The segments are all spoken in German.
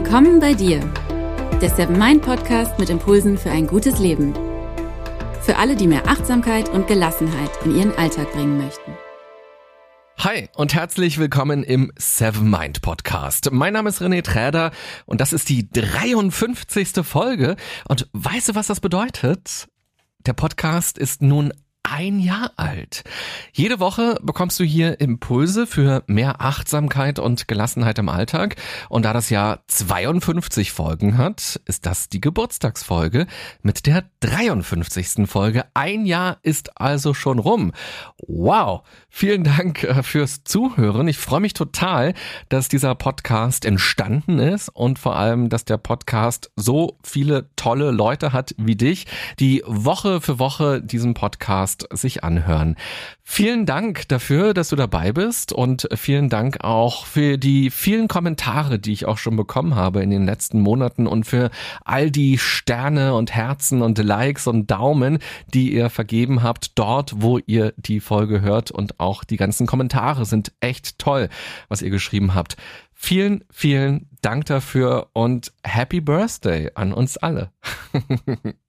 Willkommen bei dir, der Seven Mind Podcast mit Impulsen für ein gutes Leben. Für alle, die mehr Achtsamkeit und Gelassenheit in ihren Alltag bringen möchten. Hi und herzlich willkommen im Seven Mind Podcast. Mein Name ist René Träder und das ist die 53. Folge. Und weißt du, was das bedeutet? Der Podcast ist nun ein Jahr alt. Jede Woche bekommst du hier Impulse für mehr Achtsamkeit und Gelassenheit im Alltag. Und da das Jahr 52 Folgen hat, ist das die Geburtstagsfolge mit der 53. Folge. Ein Jahr ist also schon rum. Wow! Vielen Dank äh, fürs Zuhören. Ich freue mich total, dass dieser Podcast entstanden ist und vor allem, dass der Podcast so viele tolle Leute hat wie dich, die Woche für Woche diesen Podcast Podcast sich anhören. Vielen Dank dafür, dass du dabei bist und vielen Dank auch für die vielen Kommentare, die ich auch schon bekommen habe in den letzten Monaten und für all die Sterne und Herzen und Likes und Daumen, die ihr vergeben habt dort, wo ihr die Folge hört und auch die ganzen Kommentare sind echt toll, was ihr geschrieben habt. Vielen, vielen Dank dafür und Happy Birthday an uns alle.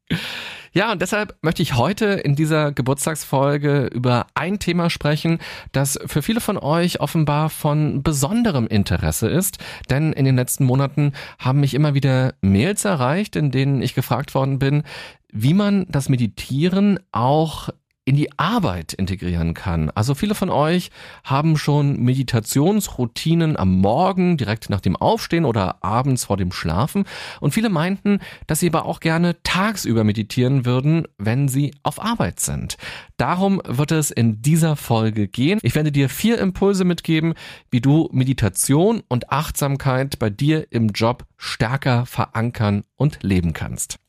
Ja, und deshalb möchte ich heute in dieser Geburtstagsfolge über ein Thema sprechen, das für viele von euch offenbar von besonderem Interesse ist. Denn in den letzten Monaten haben mich immer wieder Mails erreicht, in denen ich gefragt worden bin, wie man das Meditieren auch in die Arbeit integrieren kann. Also viele von euch haben schon Meditationsroutinen am Morgen direkt nach dem Aufstehen oder abends vor dem Schlafen und viele meinten, dass sie aber auch gerne tagsüber meditieren würden, wenn sie auf Arbeit sind. Darum wird es in dieser Folge gehen. Ich werde dir vier Impulse mitgeben, wie du Meditation und Achtsamkeit bei dir im Job stärker verankern und leben kannst.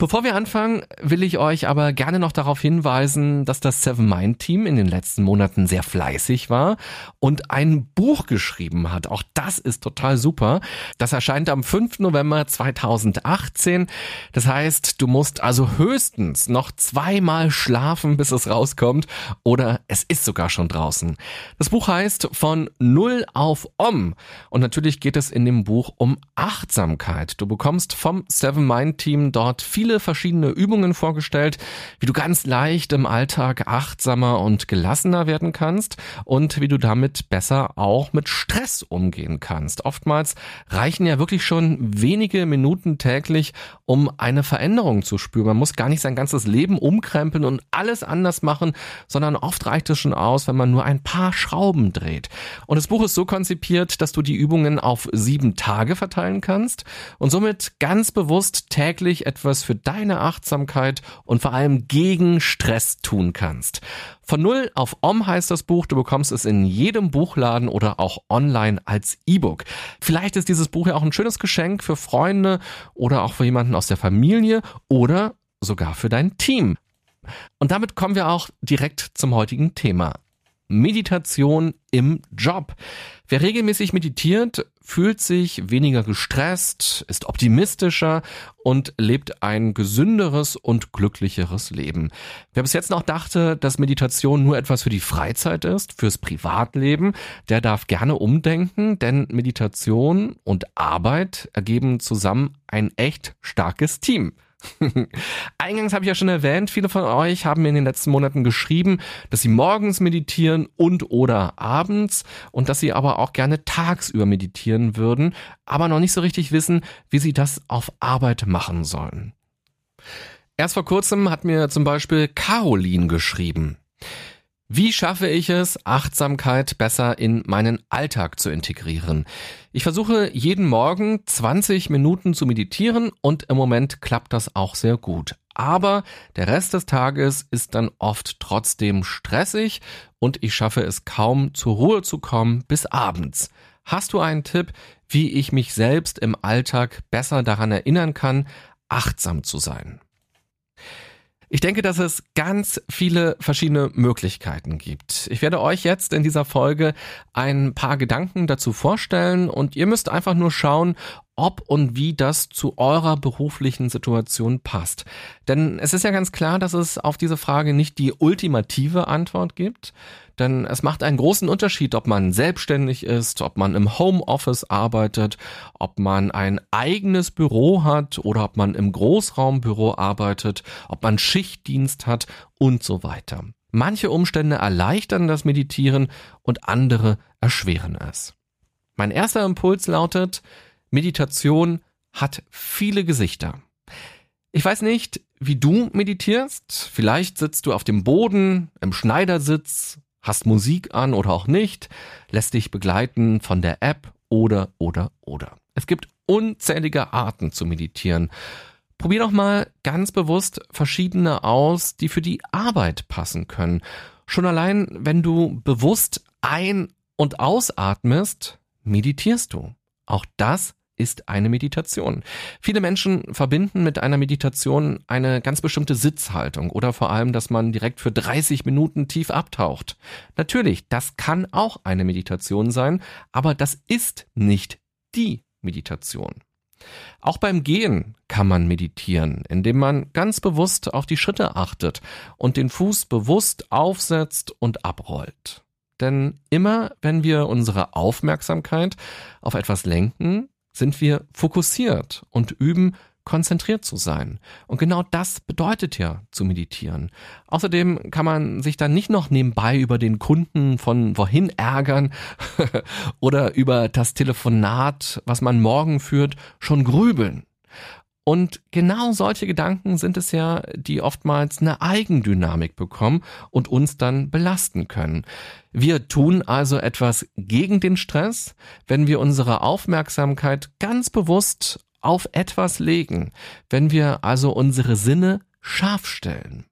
Bevor wir anfangen, will ich euch aber gerne noch darauf hinweisen, dass das Seven Mind Team in den letzten Monaten sehr fleißig war und ein Buch geschrieben hat. Auch das ist total super. Das erscheint am 5. November 2018. Das heißt, du musst also höchstens noch zweimal schlafen, bis es rauskommt oder es ist sogar schon draußen. Das Buch heißt von Null auf Om und natürlich geht es in dem Buch um Achtsamkeit. Du bekommst vom Seven Mind Team dort viele viele verschiedene Übungen vorgestellt, wie du ganz leicht im Alltag achtsamer und gelassener werden kannst und wie du damit besser auch mit Stress umgehen kannst. Oftmals reichen ja wirklich schon wenige Minuten täglich, um eine Veränderung zu spüren. Man muss gar nicht sein ganzes Leben umkrempeln und alles anders machen, sondern oft reicht es schon aus, wenn man nur ein paar Schrauben dreht. Und das Buch ist so konzipiert, dass du die Übungen auf sieben Tage verteilen kannst und somit ganz bewusst täglich etwas für deine Achtsamkeit und vor allem gegen Stress tun kannst. Von Null auf Om heißt das Buch. Du bekommst es in jedem Buchladen oder auch online als E-Book. Vielleicht ist dieses Buch ja auch ein schönes Geschenk für Freunde oder auch für jemanden aus der Familie oder sogar für dein Team. Und damit kommen wir auch direkt zum heutigen Thema. Meditation im Job. Wer regelmäßig meditiert, fühlt sich weniger gestresst, ist optimistischer und lebt ein gesünderes und glücklicheres Leben. Wer bis jetzt noch dachte, dass Meditation nur etwas für die Freizeit ist, fürs Privatleben, der darf gerne umdenken, denn Meditation und Arbeit ergeben zusammen ein echt starkes Team. Eingangs habe ich ja schon erwähnt, viele von euch haben mir in den letzten Monaten geschrieben, dass sie morgens meditieren und oder abends und dass sie aber auch gerne tagsüber meditieren würden, aber noch nicht so richtig wissen, wie sie das auf Arbeit machen sollen. Erst vor kurzem hat mir zum Beispiel Caroline geschrieben. Wie schaffe ich es, Achtsamkeit besser in meinen Alltag zu integrieren? Ich versuche jeden Morgen 20 Minuten zu meditieren und im Moment klappt das auch sehr gut. Aber der Rest des Tages ist dann oft trotzdem stressig und ich schaffe es kaum zur Ruhe zu kommen bis abends. Hast du einen Tipp, wie ich mich selbst im Alltag besser daran erinnern kann, achtsam zu sein? Ich denke, dass es ganz viele verschiedene Möglichkeiten gibt. Ich werde euch jetzt in dieser Folge ein paar Gedanken dazu vorstellen und ihr müsst einfach nur schauen, ob und wie das zu eurer beruflichen Situation passt. Denn es ist ja ganz klar, dass es auf diese Frage nicht die ultimative Antwort gibt. Denn es macht einen großen Unterschied, ob man selbstständig ist, ob man im Homeoffice arbeitet, ob man ein eigenes Büro hat oder ob man im Großraumbüro arbeitet, ob man Schichtdienst hat und so weiter. Manche Umstände erleichtern das Meditieren und andere erschweren es. Mein erster Impuls lautet, Meditation hat viele Gesichter. Ich weiß nicht, wie du meditierst. Vielleicht sitzt du auf dem Boden, im Schneidersitz, hast Musik an oder auch nicht, lässt dich begleiten von der App oder, oder, oder. Es gibt unzählige Arten zu meditieren. Probier doch mal ganz bewusst verschiedene aus, die für die Arbeit passen können. Schon allein, wenn du bewusst ein- und ausatmest, meditierst du. Auch das ist eine Meditation. Viele Menschen verbinden mit einer Meditation eine ganz bestimmte Sitzhaltung oder vor allem, dass man direkt für 30 Minuten tief abtaucht. Natürlich, das kann auch eine Meditation sein, aber das ist nicht die Meditation. Auch beim Gehen kann man meditieren, indem man ganz bewusst auf die Schritte achtet und den Fuß bewusst aufsetzt und abrollt. Denn immer wenn wir unsere Aufmerksamkeit auf etwas lenken, sind wir fokussiert und üben konzentriert zu sein. Und genau das bedeutet ja zu meditieren. Außerdem kann man sich dann nicht noch nebenbei über den Kunden von wohin ärgern oder über das Telefonat, was man morgen führt, schon grübeln. Und genau solche Gedanken sind es ja, die oftmals eine Eigendynamik bekommen und uns dann belasten können. Wir tun also etwas gegen den Stress, wenn wir unsere Aufmerksamkeit ganz bewusst auf etwas legen, wenn wir also unsere Sinne scharf stellen.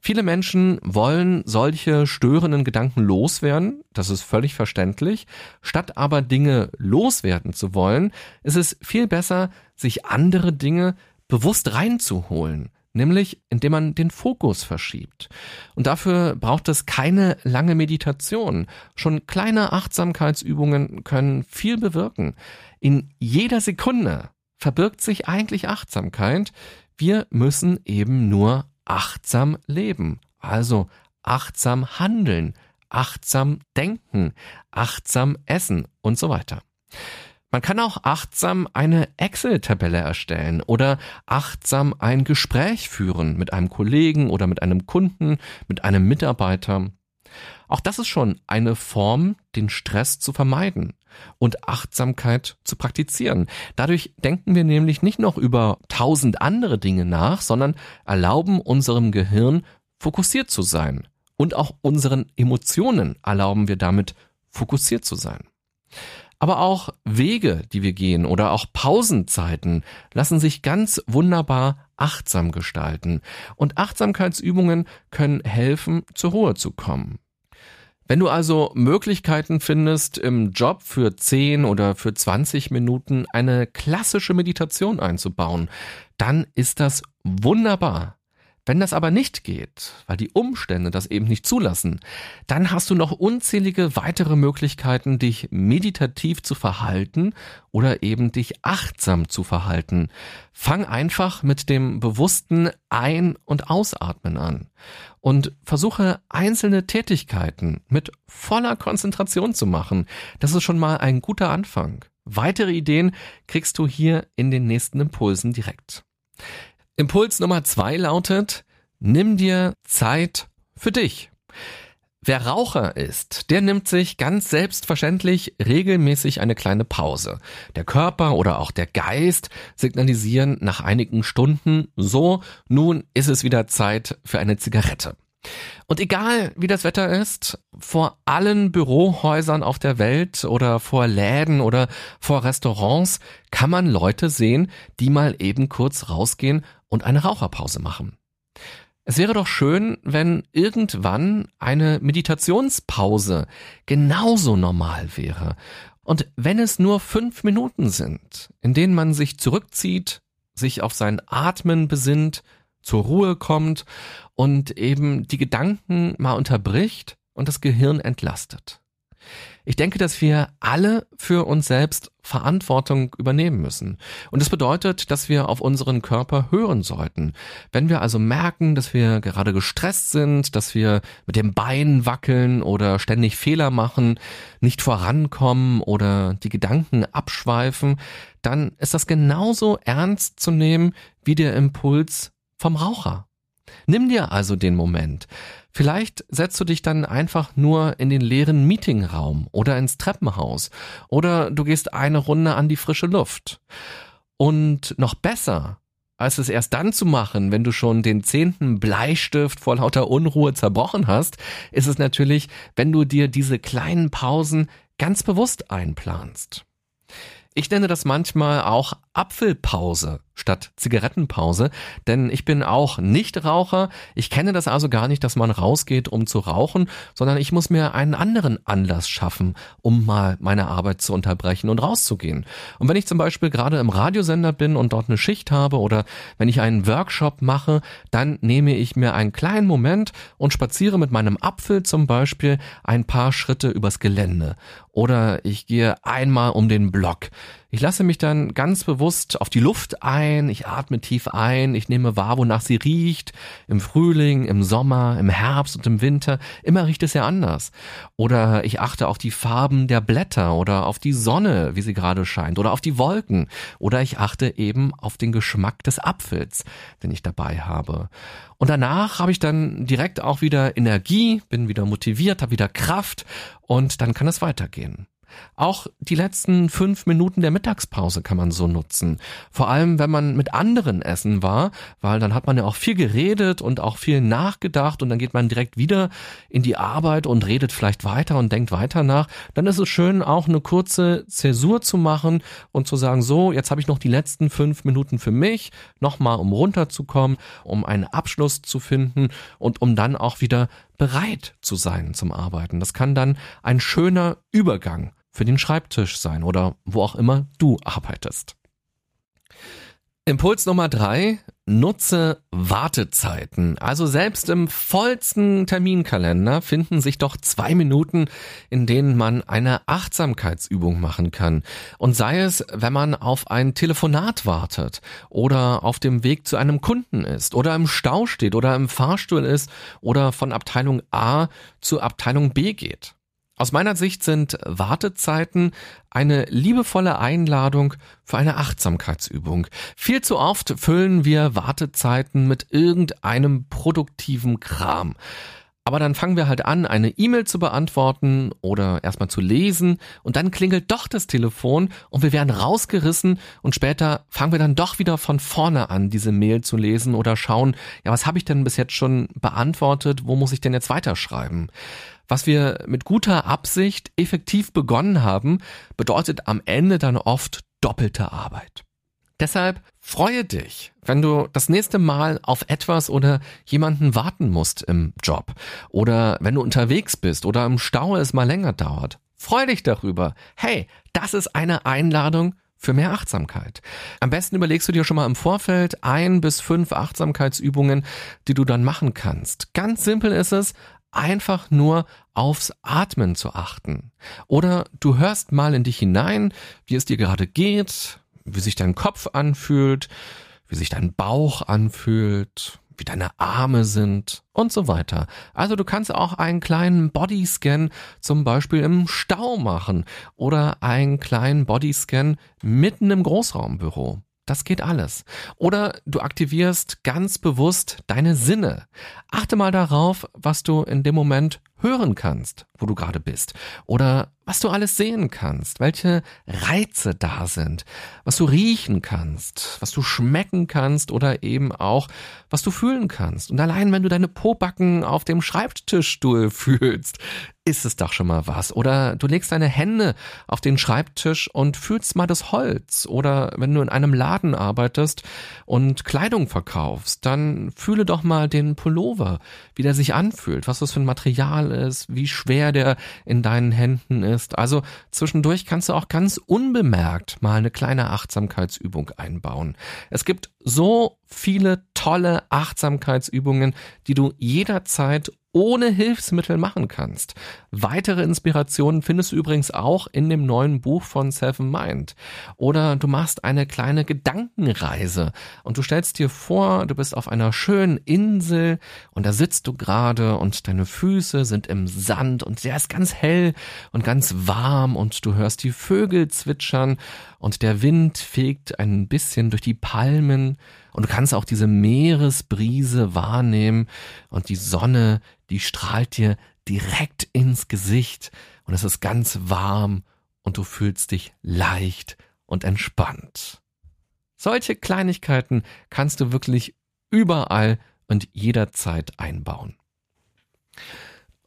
Viele Menschen wollen solche störenden Gedanken loswerden, das ist völlig verständlich. Statt aber Dinge loswerden zu wollen, ist es viel besser, sich andere Dinge bewusst reinzuholen, nämlich indem man den Fokus verschiebt. Und dafür braucht es keine lange Meditation. Schon kleine Achtsamkeitsübungen können viel bewirken. In jeder Sekunde verbirgt sich eigentlich Achtsamkeit. Wir müssen eben nur achtsam leben, also achtsam handeln, achtsam denken, achtsam essen und so weiter. Man kann auch achtsam eine Excel-Tabelle erstellen oder achtsam ein Gespräch führen mit einem Kollegen oder mit einem Kunden, mit einem Mitarbeiter. Auch das ist schon eine Form, den Stress zu vermeiden und Achtsamkeit zu praktizieren. Dadurch denken wir nämlich nicht noch über tausend andere Dinge nach, sondern erlauben unserem Gehirn fokussiert zu sein. Und auch unseren Emotionen erlauben wir damit fokussiert zu sein. Aber auch Wege, die wir gehen oder auch Pausenzeiten lassen sich ganz wunderbar achtsam gestalten. Und Achtsamkeitsübungen können helfen, zur Ruhe zu kommen. Wenn du also Möglichkeiten findest, im Job für 10 oder für 20 Minuten eine klassische Meditation einzubauen, dann ist das wunderbar. Wenn das aber nicht geht, weil die Umstände das eben nicht zulassen, dann hast du noch unzählige weitere Möglichkeiten, dich meditativ zu verhalten oder eben dich achtsam zu verhalten. Fang einfach mit dem bewussten Ein- und Ausatmen an und versuche einzelne Tätigkeiten mit voller Konzentration zu machen. Das ist schon mal ein guter Anfang. Weitere Ideen kriegst du hier in den nächsten Impulsen direkt. Impuls Nummer zwei lautet, nimm dir Zeit für dich. Wer Raucher ist, der nimmt sich ganz selbstverständlich regelmäßig eine kleine Pause. Der Körper oder auch der Geist signalisieren nach einigen Stunden, so, nun ist es wieder Zeit für eine Zigarette. Und egal wie das Wetter ist, vor allen Bürohäusern auf der Welt oder vor Läden oder vor Restaurants kann man Leute sehen, die mal eben kurz rausgehen und eine Raucherpause machen. Es wäre doch schön, wenn irgendwann eine Meditationspause genauso normal wäre. Und wenn es nur fünf Minuten sind, in denen man sich zurückzieht, sich auf sein Atmen besinnt, zur Ruhe kommt und eben die Gedanken mal unterbricht und das Gehirn entlastet. Ich denke, dass wir alle für uns selbst Verantwortung übernehmen müssen. Und das bedeutet, dass wir auf unseren Körper hören sollten. Wenn wir also merken, dass wir gerade gestresst sind, dass wir mit dem Bein wackeln oder ständig Fehler machen, nicht vorankommen oder die Gedanken abschweifen, dann ist das genauso ernst zu nehmen wie der Impuls vom Raucher. Nimm dir also den Moment. Vielleicht setzt du dich dann einfach nur in den leeren Meetingraum oder ins Treppenhaus oder du gehst eine Runde an die frische Luft. Und noch besser, als es erst dann zu machen, wenn du schon den zehnten Bleistift vor lauter Unruhe zerbrochen hast, ist es natürlich, wenn du dir diese kleinen Pausen ganz bewusst einplanst. Ich nenne das manchmal auch Apfelpause statt Zigarettenpause, denn ich bin auch nicht Raucher. Ich kenne das also gar nicht, dass man rausgeht, um zu rauchen, sondern ich muss mir einen anderen Anlass schaffen, um mal meine Arbeit zu unterbrechen und rauszugehen. Und wenn ich zum Beispiel gerade im Radiosender bin und dort eine Schicht habe oder wenn ich einen Workshop mache, dann nehme ich mir einen kleinen Moment und spaziere mit meinem Apfel zum Beispiel ein paar Schritte übers Gelände. Oder ich gehe einmal um den Block. Ich lasse mich dann ganz bewusst auf die Luft ein, ich atme tief ein, ich nehme wahr, wonach sie riecht. Im Frühling, im Sommer, im Herbst und im Winter, immer riecht es ja anders. Oder ich achte auf die Farben der Blätter oder auf die Sonne, wie sie gerade scheint, oder auf die Wolken. Oder ich achte eben auf den Geschmack des Apfels, den ich dabei habe. Und danach habe ich dann direkt auch wieder Energie, bin wieder motiviert, habe wieder Kraft und dann kann es weitergehen. Auch die letzten fünf Minuten der Mittagspause kann man so nutzen. Vor allem, wenn man mit anderen essen war, weil dann hat man ja auch viel geredet und auch viel nachgedacht und dann geht man direkt wieder in die Arbeit und redet vielleicht weiter und denkt weiter nach. Dann ist es schön, auch eine kurze Zäsur zu machen und zu sagen, so, jetzt habe ich noch die letzten fünf Minuten für mich, nochmal um runterzukommen, um einen Abschluss zu finden und um dann auch wieder bereit zu sein zum Arbeiten. Das kann dann ein schöner Übergang für den Schreibtisch sein oder wo auch immer du arbeitest. Impuls Nummer drei, nutze Wartezeiten. Also selbst im vollsten Terminkalender finden sich doch zwei Minuten, in denen man eine Achtsamkeitsübung machen kann. Und sei es, wenn man auf ein Telefonat wartet oder auf dem Weg zu einem Kunden ist oder im Stau steht oder im Fahrstuhl ist oder von Abteilung A zu Abteilung B geht. Aus meiner Sicht sind Wartezeiten eine liebevolle Einladung für eine Achtsamkeitsübung. Viel zu oft füllen wir Wartezeiten mit irgendeinem produktiven Kram. Aber dann fangen wir halt an, eine E-Mail zu beantworten oder erstmal zu lesen und dann klingelt doch das Telefon und wir werden rausgerissen und später fangen wir dann doch wieder von vorne an, diese Mail zu lesen oder schauen, ja, was habe ich denn bis jetzt schon beantwortet, wo muss ich denn jetzt weiterschreiben? Was wir mit guter Absicht effektiv begonnen haben, bedeutet am Ende dann oft doppelte Arbeit. Deshalb freue dich, wenn du das nächste Mal auf etwas oder jemanden warten musst im Job oder wenn du unterwegs bist oder im Stau es mal länger dauert. Freu dich darüber. Hey, das ist eine Einladung für mehr Achtsamkeit. Am besten überlegst du dir schon mal im Vorfeld ein bis fünf Achtsamkeitsübungen, die du dann machen kannst. Ganz simpel ist es, einfach nur aufs Atmen zu achten. Oder du hörst mal in dich hinein, wie es dir gerade geht, wie sich dein Kopf anfühlt, wie sich dein Bauch anfühlt, wie deine Arme sind und so weiter. Also du kannst auch einen kleinen Bodyscan zum Beispiel im Stau machen oder einen kleinen Bodyscan mitten im Großraumbüro. Das geht alles. Oder du aktivierst ganz bewusst deine Sinne. Achte mal darauf, was du in dem Moment hören kannst, wo du gerade bist. Oder was du alles sehen kannst, welche Reize da sind, was du riechen kannst, was du schmecken kannst oder eben auch, was du fühlen kannst. Und allein wenn du deine Pobacken auf dem Schreibtischstuhl fühlst, ist es doch schon mal was. Oder du legst deine Hände auf den Schreibtisch und fühlst mal das Holz. Oder wenn du in einem Laden arbeitest und Kleidung verkaufst, dann fühle doch mal den Pullover, wie der sich anfühlt, was das für ein Material ist, wie schwer der in deinen Händen ist. Also zwischendurch kannst du auch ganz unbemerkt mal eine kleine Achtsamkeitsübung einbauen. Es gibt so viele tolle Achtsamkeitsübungen, die du jederzeit ohne Hilfsmittel machen kannst. Weitere Inspirationen findest du übrigens auch in dem neuen Buch von Seven Mind. Oder du machst eine kleine Gedankenreise und du stellst dir vor, du bist auf einer schönen Insel und da sitzt du gerade und deine Füße sind im Sand und der ist ganz hell und ganz warm und du hörst die Vögel zwitschern und der Wind fegt ein bisschen durch die Palmen und du kannst auch diese Meeresbrise wahrnehmen und die Sonne, die strahlt dir direkt ins Gesicht und es ist ganz warm und du fühlst dich leicht und entspannt. Solche Kleinigkeiten kannst du wirklich überall und jederzeit einbauen.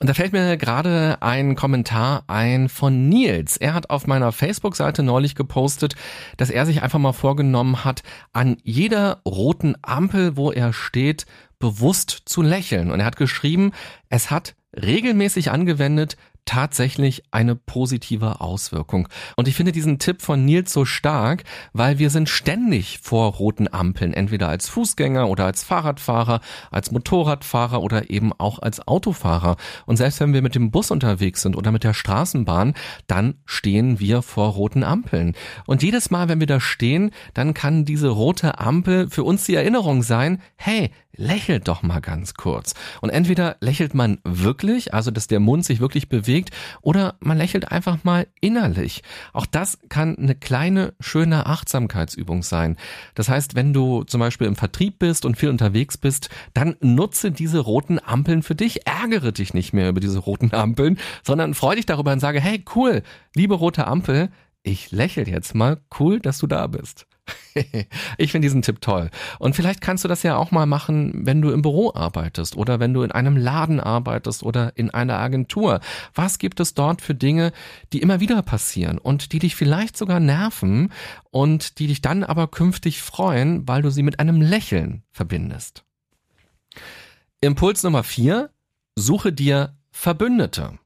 Und da fällt mir gerade ein Kommentar ein von Nils. Er hat auf meiner Facebook-Seite neulich gepostet, dass er sich einfach mal vorgenommen hat, an jeder roten Ampel, wo er steht, bewusst zu lächeln. Und er hat geschrieben, es hat regelmäßig angewendet tatsächlich eine positive Auswirkung. Und ich finde diesen Tipp von Nils so stark, weil wir sind ständig vor roten Ampeln, entweder als Fußgänger oder als Fahrradfahrer, als Motorradfahrer oder eben auch als Autofahrer. Und selbst wenn wir mit dem Bus unterwegs sind oder mit der Straßenbahn, dann stehen wir vor roten Ampeln. Und jedes Mal, wenn wir da stehen, dann kann diese rote Ampel für uns die Erinnerung sein, hey, lächelt doch mal ganz kurz. Und entweder lächelt man wirklich, also dass der Mund sich wirklich bewegt, oder man lächelt einfach mal innerlich. Auch das kann eine kleine, schöne Achtsamkeitsübung sein. Das heißt, wenn du zum Beispiel im Vertrieb bist und viel unterwegs bist, dann nutze diese roten Ampeln für dich, ärgere dich nicht mehr über diese roten Ampeln, sondern freu dich darüber und sage, hey, cool, liebe rote Ampel, ich lächel jetzt mal, cool, dass du da bist. Ich finde diesen Tipp toll. Und vielleicht kannst du das ja auch mal machen, wenn du im Büro arbeitest oder wenn du in einem Laden arbeitest oder in einer Agentur. Was gibt es dort für Dinge, die immer wieder passieren und die dich vielleicht sogar nerven und die dich dann aber künftig freuen, weil du sie mit einem Lächeln verbindest? Impuls Nummer vier. Suche dir Verbündete.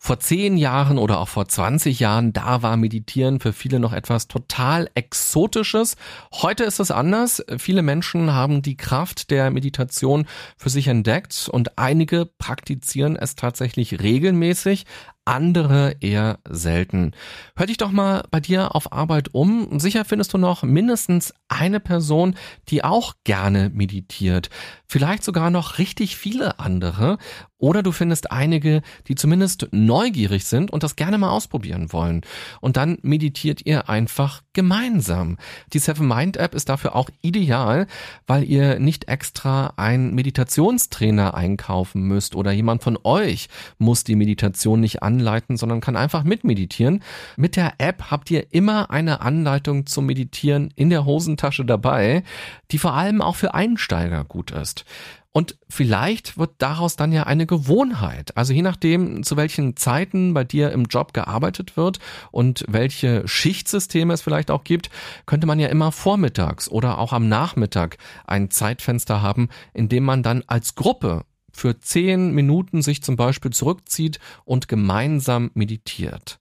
Vor zehn Jahren oder auch vor 20 Jahren, da war Meditieren für viele noch etwas total Exotisches. Heute ist es anders. Viele Menschen haben die Kraft der Meditation für sich entdeckt und einige praktizieren es tatsächlich regelmäßig, andere eher selten. Hör dich doch mal bei dir auf Arbeit um. Sicher findest du noch mindestens eine Person, die auch gerne meditiert. Vielleicht sogar noch richtig viele andere. Oder du findest einige, die zumindest neugierig sind und das gerne mal ausprobieren wollen. Und dann meditiert ihr einfach gemeinsam. Die Seven Mind App ist dafür auch ideal, weil ihr nicht extra einen Meditationstrainer einkaufen müsst oder jemand von euch muss die Meditation nicht an anleiten, sondern kann einfach mitmeditieren. Mit der App habt ihr immer eine Anleitung zum Meditieren in der Hosentasche dabei, die vor allem auch für Einsteiger gut ist. Und vielleicht wird daraus dann ja eine Gewohnheit. Also je nachdem, zu welchen Zeiten bei dir im Job gearbeitet wird und welche Schichtsysteme es vielleicht auch gibt, könnte man ja immer vormittags oder auch am Nachmittag ein Zeitfenster haben, in dem man dann als Gruppe für zehn Minuten sich zum Beispiel zurückzieht und gemeinsam meditiert.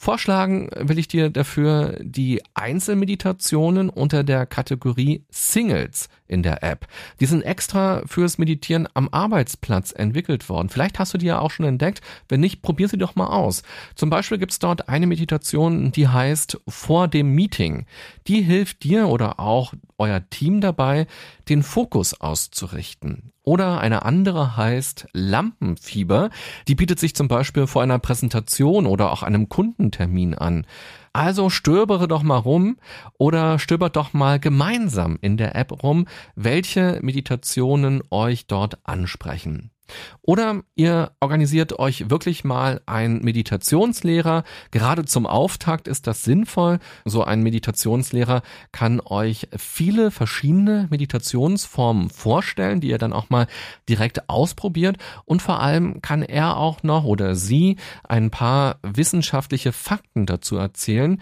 Vorschlagen will ich dir dafür die Einzelmeditationen unter der Kategorie Singles in der App. Die sind extra fürs Meditieren am Arbeitsplatz entwickelt worden. Vielleicht hast du die ja auch schon entdeckt. Wenn nicht, probier sie doch mal aus. Zum Beispiel gibt's dort eine Meditation, die heißt Vor dem Meeting. Die hilft dir oder auch euer Team dabei, den Fokus auszurichten. Oder eine andere heißt Lampenfieber. Die bietet sich zum Beispiel vor einer Präsentation oder auch einem Kundentermin an. Also stöbere doch mal rum oder stöbert doch mal gemeinsam in der App rum, welche Meditationen euch dort ansprechen. Oder ihr organisiert euch wirklich mal einen Meditationslehrer. Gerade zum Auftakt ist das sinnvoll. So ein Meditationslehrer kann euch viele verschiedene Meditationsformen vorstellen, die ihr dann auch mal direkt ausprobiert. Und vor allem kann er auch noch oder sie ein paar wissenschaftliche Fakten dazu erzählen,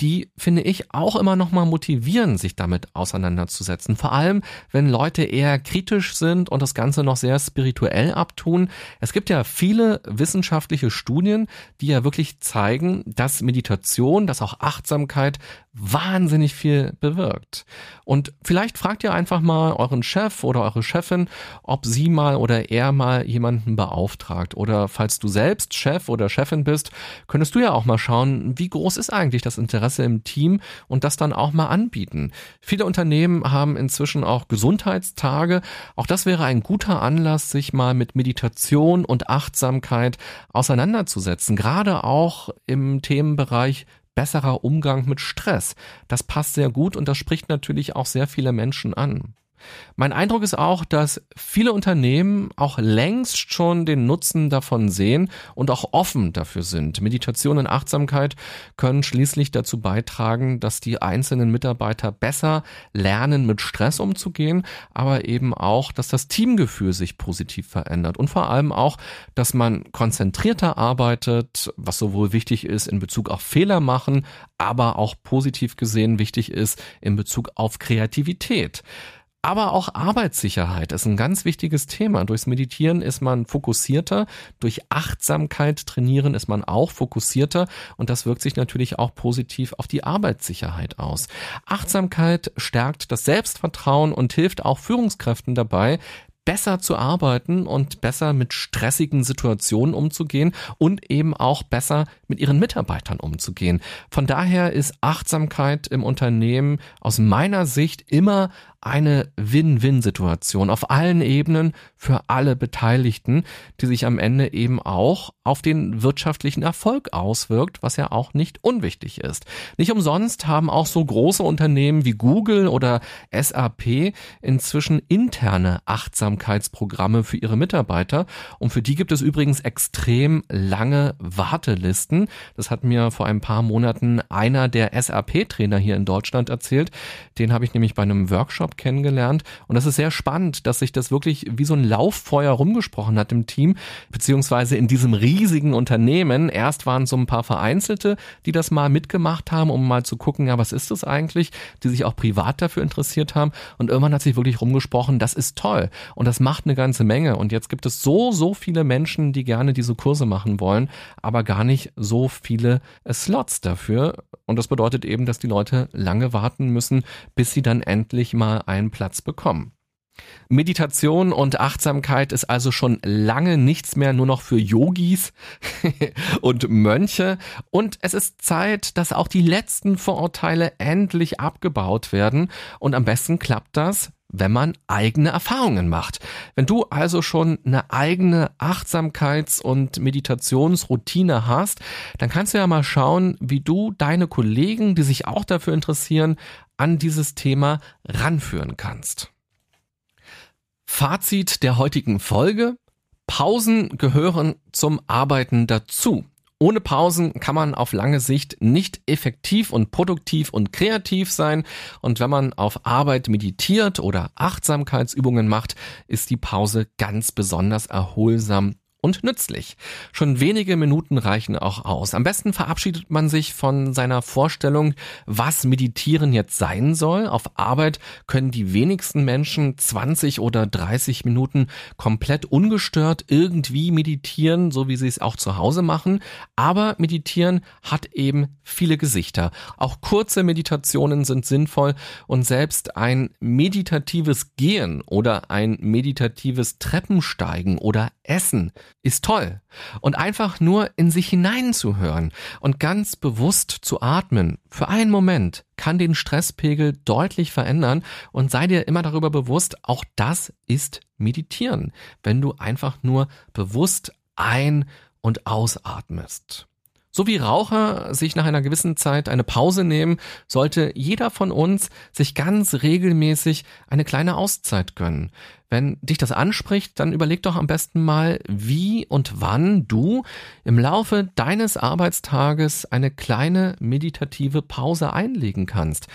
die finde ich auch immer noch mal motivieren, sich damit auseinanderzusetzen. Vor allem, wenn Leute eher kritisch sind und das Ganze noch sehr spirituell abtun. Es gibt ja viele wissenschaftliche Studien, die ja wirklich zeigen, dass Meditation, dass auch Achtsamkeit wahnsinnig viel bewirkt. Und vielleicht fragt ihr einfach mal euren Chef oder eure Chefin, ob sie mal oder er mal jemanden beauftragt. Oder falls du selbst Chef oder Chefin bist, könntest du ja auch mal schauen, wie groß ist eigentlich das Interesse im Team und das dann auch mal anbieten. Viele Unternehmen haben inzwischen auch Gesundheitstage. Auch das wäre ein guter Anlass, sich mal mit Meditation und Achtsamkeit auseinanderzusetzen. Gerade auch im Themenbereich besserer Umgang mit Stress. Das passt sehr gut und das spricht natürlich auch sehr viele Menschen an. Mein Eindruck ist auch, dass viele Unternehmen auch längst schon den Nutzen davon sehen und auch offen dafür sind. Meditation und Achtsamkeit können schließlich dazu beitragen, dass die einzelnen Mitarbeiter besser lernen, mit Stress umzugehen, aber eben auch, dass das Teamgefühl sich positiv verändert und vor allem auch, dass man konzentrierter arbeitet, was sowohl wichtig ist in Bezug auf Fehler machen, aber auch positiv gesehen wichtig ist in Bezug auf Kreativität. Aber auch Arbeitssicherheit ist ein ganz wichtiges Thema. Durchs Meditieren ist man fokussierter, durch Achtsamkeit trainieren ist man auch fokussierter und das wirkt sich natürlich auch positiv auf die Arbeitssicherheit aus. Achtsamkeit stärkt das Selbstvertrauen und hilft auch Führungskräften dabei, besser zu arbeiten und besser mit stressigen Situationen umzugehen und eben auch besser mit ihren Mitarbeitern umzugehen. Von daher ist Achtsamkeit im Unternehmen aus meiner Sicht immer eine Win-Win-Situation auf allen Ebenen für alle Beteiligten, die sich am Ende eben auch auf den wirtschaftlichen Erfolg auswirkt, was ja auch nicht unwichtig ist. Nicht umsonst haben auch so große Unternehmen wie Google oder SAP inzwischen interne Achtsamkeitsprogramme für ihre Mitarbeiter und für die gibt es übrigens extrem lange Wartelisten. Das hat mir vor ein paar Monaten einer der SAP-Trainer hier in Deutschland erzählt. Den habe ich nämlich bei einem Workshop kennengelernt. Und das ist sehr spannend, dass sich das wirklich wie so ein Lauffeuer rumgesprochen hat im Team, beziehungsweise in diesem riesigen Unternehmen. Erst waren so ein paar Vereinzelte, die das mal mitgemacht haben, um mal zu gucken, ja, was ist das eigentlich, die sich auch privat dafür interessiert haben. Und irgendwann hat sich wirklich rumgesprochen, das ist toll. Und das macht eine ganze Menge. Und jetzt gibt es so, so viele Menschen, die gerne diese Kurse machen wollen, aber gar nicht so viele Slots dafür. Und das bedeutet eben, dass die Leute lange warten müssen, bis sie dann endlich mal einen Platz bekommen. Meditation und Achtsamkeit ist also schon lange nichts mehr nur noch für Yogis und Mönche und es ist Zeit, dass auch die letzten Vorurteile endlich abgebaut werden und am besten klappt das, wenn man eigene Erfahrungen macht. Wenn du also schon eine eigene Achtsamkeits- und Meditationsroutine hast, dann kannst du ja mal schauen, wie du deine Kollegen, die sich auch dafür interessieren, an dieses Thema ranführen kannst. Fazit der heutigen Folge. Pausen gehören zum Arbeiten dazu. Ohne Pausen kann man auf lange Sicht nicht effektiv und produktiv und kreativ sein. Und wenn man auf Arbeit meditiert oder Achtsamkeitsübungen macht, ist die Pause ganz besonders erholsam und nützlich. Schon wenige Minuten reichen auch aus. Am besten verabschiedet man sich von seiner Vorstellung, was Meditieren jetzt sein soll. Auf Arbeit können die wenigsten Menschen 20 oder 30 Minuten komplett ungestört irgendwie meditieren, so wie sie es auch zu Hause machen. Aber Meditieren hat eben viele Gesichter. Auch kurze Meditationen sind sinnvoll und selbst ein meditatives Gehen oder ein meditatives Treppensteigen oder Essen ist toll. Und einfach nur in sich hineinzuhören und ganz bewusst zu atmen für einen Moment kann den Stresspegel deutlich verändern und sei dir immer darüber bewusst, auch das ist Meditieren, wenn du einfach nur bewusst ein- und ausatmest. So wie Raucher sich nach einer gewissen Zeit eine Pause nehmen, sollte jeder von uns sich ganz regelmäßig eine kleine Auszeit gönnen. Wenn dich das anspricht, dann überleg doch am besten mal, wie und wann du im Laufe deines Arbeitstages eine kleine meditative Pause einlegen kannst.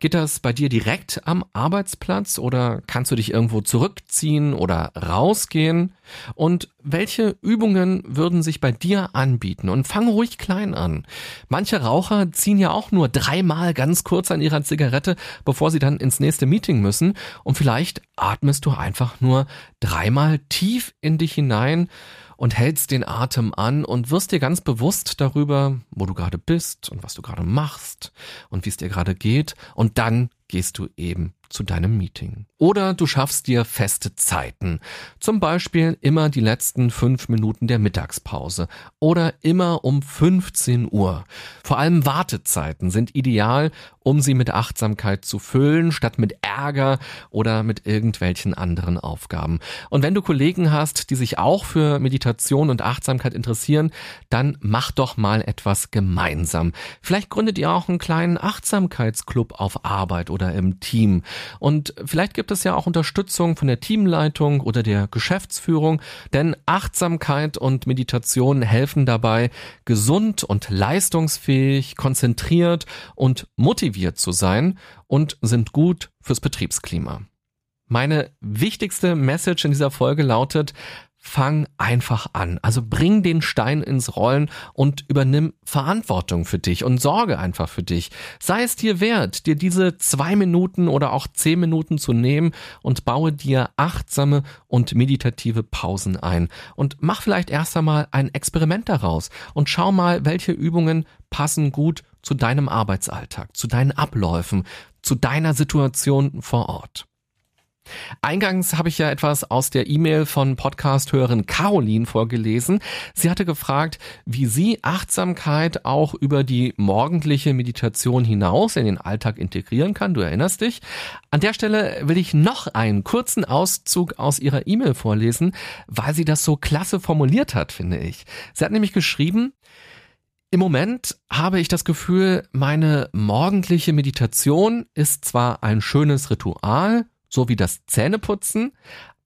Geht das bei dir direkt am Arbeitsplatz oder kannst du dich irgendwo zurückziehen oder rausgehen? Und welche Übungen würden sich bei dir anbieten? Und fang ruhig klein an. Manche Raucher ziehen ja auch nur dreimal ganz kurz an ihrer Zigarette, bevor sie dann ins nächste Meeting müssen. Und vielleicht atmest du einfach nur dreimal tief in dich hinein und hältst den Atem an und wirst dir ganz bewusst darüber, wo du gerade bist und was du gerade machst und wie es dir gerade geht. Und dann gehst du eben zu deinem Meeting. Oder du schaffst dir feste Zeiten. Zum Beispiel immer die letzten fünf Minuten der Mittagspause. Oder immer um 15 Uhr. Vor allem Wartezeiten sind ideal, um sie mit Achtsamkeit zu füllen, statt mit Ärger oder mit irgendwelchen anderen Aufgaben. Und wenn du Kollegen hast, die sich auch für Meditation und Achtsamkeit interessieren, dann mach doch mal etwas gemeinsam. Vielleicht gründet ihr auch einen kleinen Achtsamkeitsclub auf Arbeit oder im Team. Und vielleicht gibt es ja auch Unterstützung von der Teamleitung oder der Geschäftsführung, denn Achtsamkeit und Meditation helfen dabei, gesund und leistungsfähig, konzentriert und motiviert zu sein und sind gut fürs Betriebsklima. Meine wichtigste Message in dieser Folge lautet, fang einfach an. Also bring den Stein ins Rollen und übernimm Verantwortung für dich und sorge einfach für dich. Sei es dir wert, dir diese zwei Minuten oder auch zehn Minuten zu nehmen und baue dir achtsame und meditative Pausen ein. Und mach vielleicht erst einmal ein Experiment daraus und schau mal, welche Übungen passen gut zu deinem Arbeitsalltag, zu deinen Abläufen, zu deiner Situation vor Ort. Eingangs habe ich ja etwas aus der E-Mail von Podcast-Hörerin Caroline vorgelesen. Sie hatte gefragt, wie sie Achtsamkeit auch über die morgendliche Meditation hinaus in den Alltag integrieren kann. Du erinnerst dich. An der Stelle will ich noch einen kurzen Auszug aus ihrer E-Mail vorlesen, weil sie das so klasse formuliert hat, finde ich. Sie hat nämlich geschrieben, im Moment habe ich das Gefühl, meine morgendliche Meditation ist zwar ein schönes Ritual, so wie das Zähneputzen,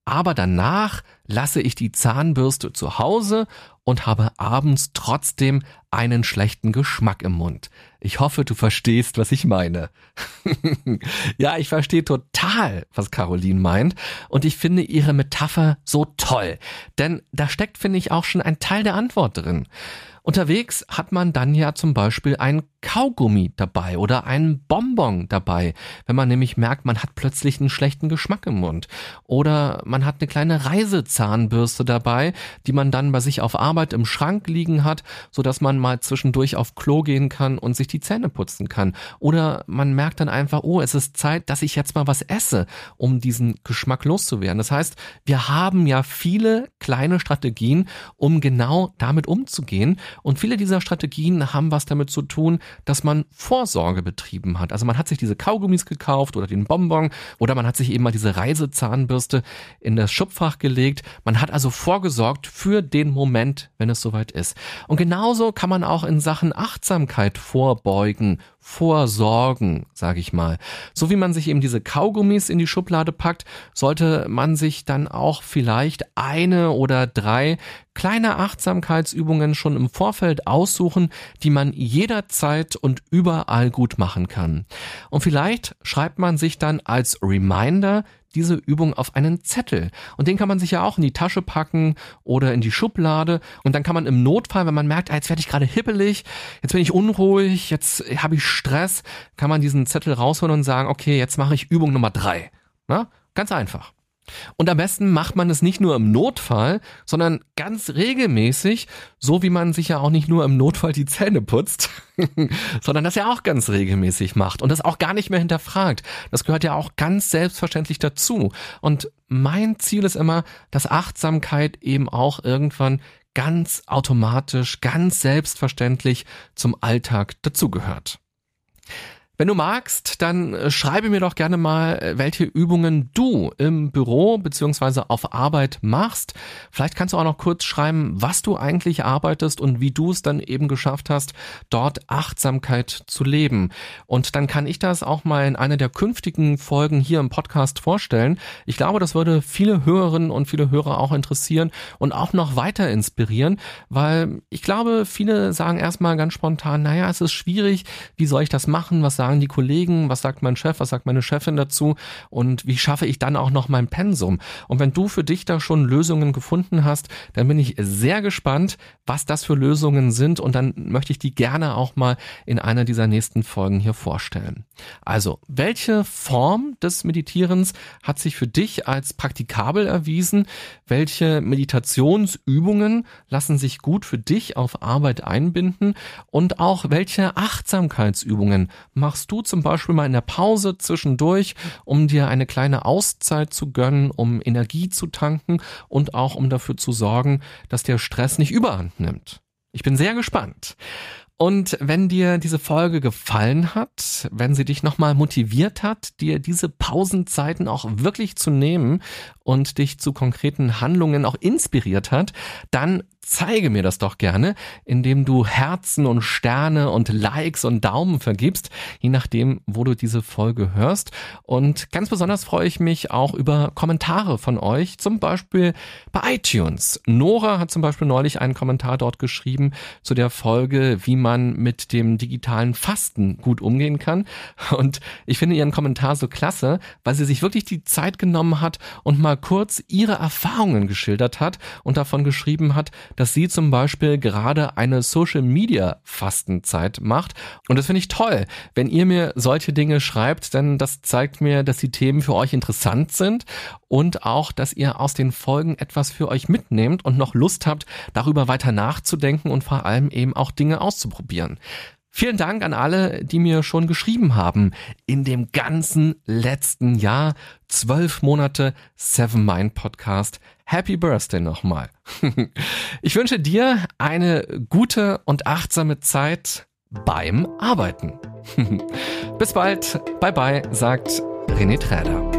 aber danach lasse ich die Zahnbürste zu Hause und habe abends trotzdem einen schlechten Geschmack im Mund. Ich hoffe, du verstehst, was ich meine. ja, ich verstehe total, was Caroline meint und ich finde ihre Metapher so toll, denn da steckt, finde ich, auch schon ein Teil der Antwort drin. Unterwegs hat man dann ja zum Beispiel ein Kaugummi dabei oder einen Bonbon dabei, wenn man nämlich merkt, man hat plötzlich einen schlechten Geschmack im Mund. Oder man hat eine kleine Reisezahnbürste dabei, die man dann bei sich auf Arbeit im Schrank liegen hat, so dass man mal zwischendurch auf Klo gehen kann und sich die Zähne putzen kann. Oder man merkt dann einfach, oh, es ist Zeit, dass ich jetzt mal was esse, um diesen Geschmack loszuwerden. Das heißt, wir haben ja viele kleine Strategien, um genau damit umzugehen und viele dieser Strategien haben was damit zu tun, dass man Vorsorge betrieben hat. Also man hat sich diese Kaugummis gekauft oder den Bonbon oder man hat sich eben mal diese Reisezahnbürste in das Schubfach gelegt. Man hat also vorgesorgt für den Moment, wenn es soweit ist. Und genauso kann man auch in Sachen Achtsamkeit vorbeugen, vorsorgen, sage ich mal. So wie man sich eben diese Kaugummis in die Schublade packt, sollte man sich dann auch vielleicht eine oder drei kleine Achtsamkeitsübungen schon im Vorfeld aussuchen, die man jederzeit und überall gut machen kann. Und vielleicht schreibt man sich dann als Reminder diese Übung auf einen Zettel. Und den kann man sich ja auch in die Tasche packen oder in die Schublade. Und dann kann man im Notfall, wenn man merkt, ah, jetzt werde ich gerade hippelig, jetzt bin ich unruhig, jetzt habe ich Stress, kann man diesen Zettel rausholen und sagen, okay, jetzt mache ich Übung Nummer drei. Na? Ganz einfach. Und am besten macht man es nicht nur im Notfall, sondern ganz regelmäßig, so wie man sich ja auch nicht nur im Notfall die Zähne putzt, sondern das ja auch ganz regelmäßig macht und das auch gar nicht mehr hinterfragt. Das gehört ja auch ganz selbstverständlich dazu. Und mein Ziel ist immer, dass Achtsamkeit eben auch irgendwann ganz automatisch, ganz selbstverständlich zum Alltag dazugehört. Wenn du magst, dann äh, schreibe mir doch gerne mal, äh, welche Übungen du im Büro beziehungsweise auf Arbeit machst. Vielleicht kannst du auch noch kurz schreiben, was du eigentlich arbeitest und wie du es dann eben geschafft hast, dort Achtsamkeit zu leben. Und dann kann ich das auch mal in einer der künftigen Folgen hier im Podcast vorstellen. Ich glaube, das würde viele Hörerinnen und viele Hörer auch interessieren und auch noch weiter inspirieren, weil ich glaube, viele sagen erstmal ganz spontan, naja, es ist schwierig, wie soll ich das machen, was sagen sagen die Kollegen, was sagt mein Chef, was sagt meine Chefin dazu und wie schaffe ich dann auch noch mein Pensum? Und wenn du für dich da schon Lösungen gefunden hast, dann bin ich sehr gespannt, was das für Lösungen sind und dann möchte ich die gerne auch mal in einer dieser nächsten Folgen hier vorstellen. Also, welche Form des Meditierens hat sich für dich als praktikabel erwiesen? Welche Meditationsübungen lassen sich gut für dich auf Arbeit einbinden? Und auch welche Achtsamkeitsübungen machst du zum Beispiel mal in der Pause zwischendurch, um dir eine kleine Auszeit zu gönnen, um Energie zu tanken und auch um dafür zu sorgen, dass der Stress nicht überhand nimmt? Ich bin sehr gespannt. Und wenn dir diese Folge gefallen hat, wenn sie dich nochmal motiviert hat, dir diese Pausenzeiten auch wirklich zu nehmen und dich zu konkreten Handlungen auch inspiriert hat, dann zeige mir das doch gerne, indem du Herzen und Sterne und Likes und Daumen vergibst, je nachdem, wo du diese Folge hörst. Und ganz besonders freue ich mich auch über Kommentare von euch, zum Beispiel bei iTunes. Nora hat zum Beispiel neulich einen Kommentar dort geschrieben zu der Folge, wie man mit dem digitalen Fasten gut umgehen kann. Und ich finde ihren Kommentar so klasse, weil sie sich wirklich die Zeit genommen hat und mal kurz ihre Erfahrungen geschildert hat und davon geschrieben hat, dass sie zum Beispiel gerade eine Social Media Fastenzeit macht. Und das finde ich toll. Wenn ihr mir solche Dinge schreibt, denn das zeigt mir, dass die Themen für euch interessant sind und auch, dass ihr aus den Folgen etwas für euch mitnehmt und noch Lust habt, darüber weiter nachzudenken und vor allem eben auch Dinge auszuprobieren. Vielen Dank an alle, die mir schon geschrieben haben. In dem ganzen letzten Jahr, zwölf Monate Seven Mind Podcast. Happy Birthday nochmal. Ich wünsche dir eine gute und achtsame Zeit beim Arbeiten. Bis bald. Bye bye, sagt René Träder.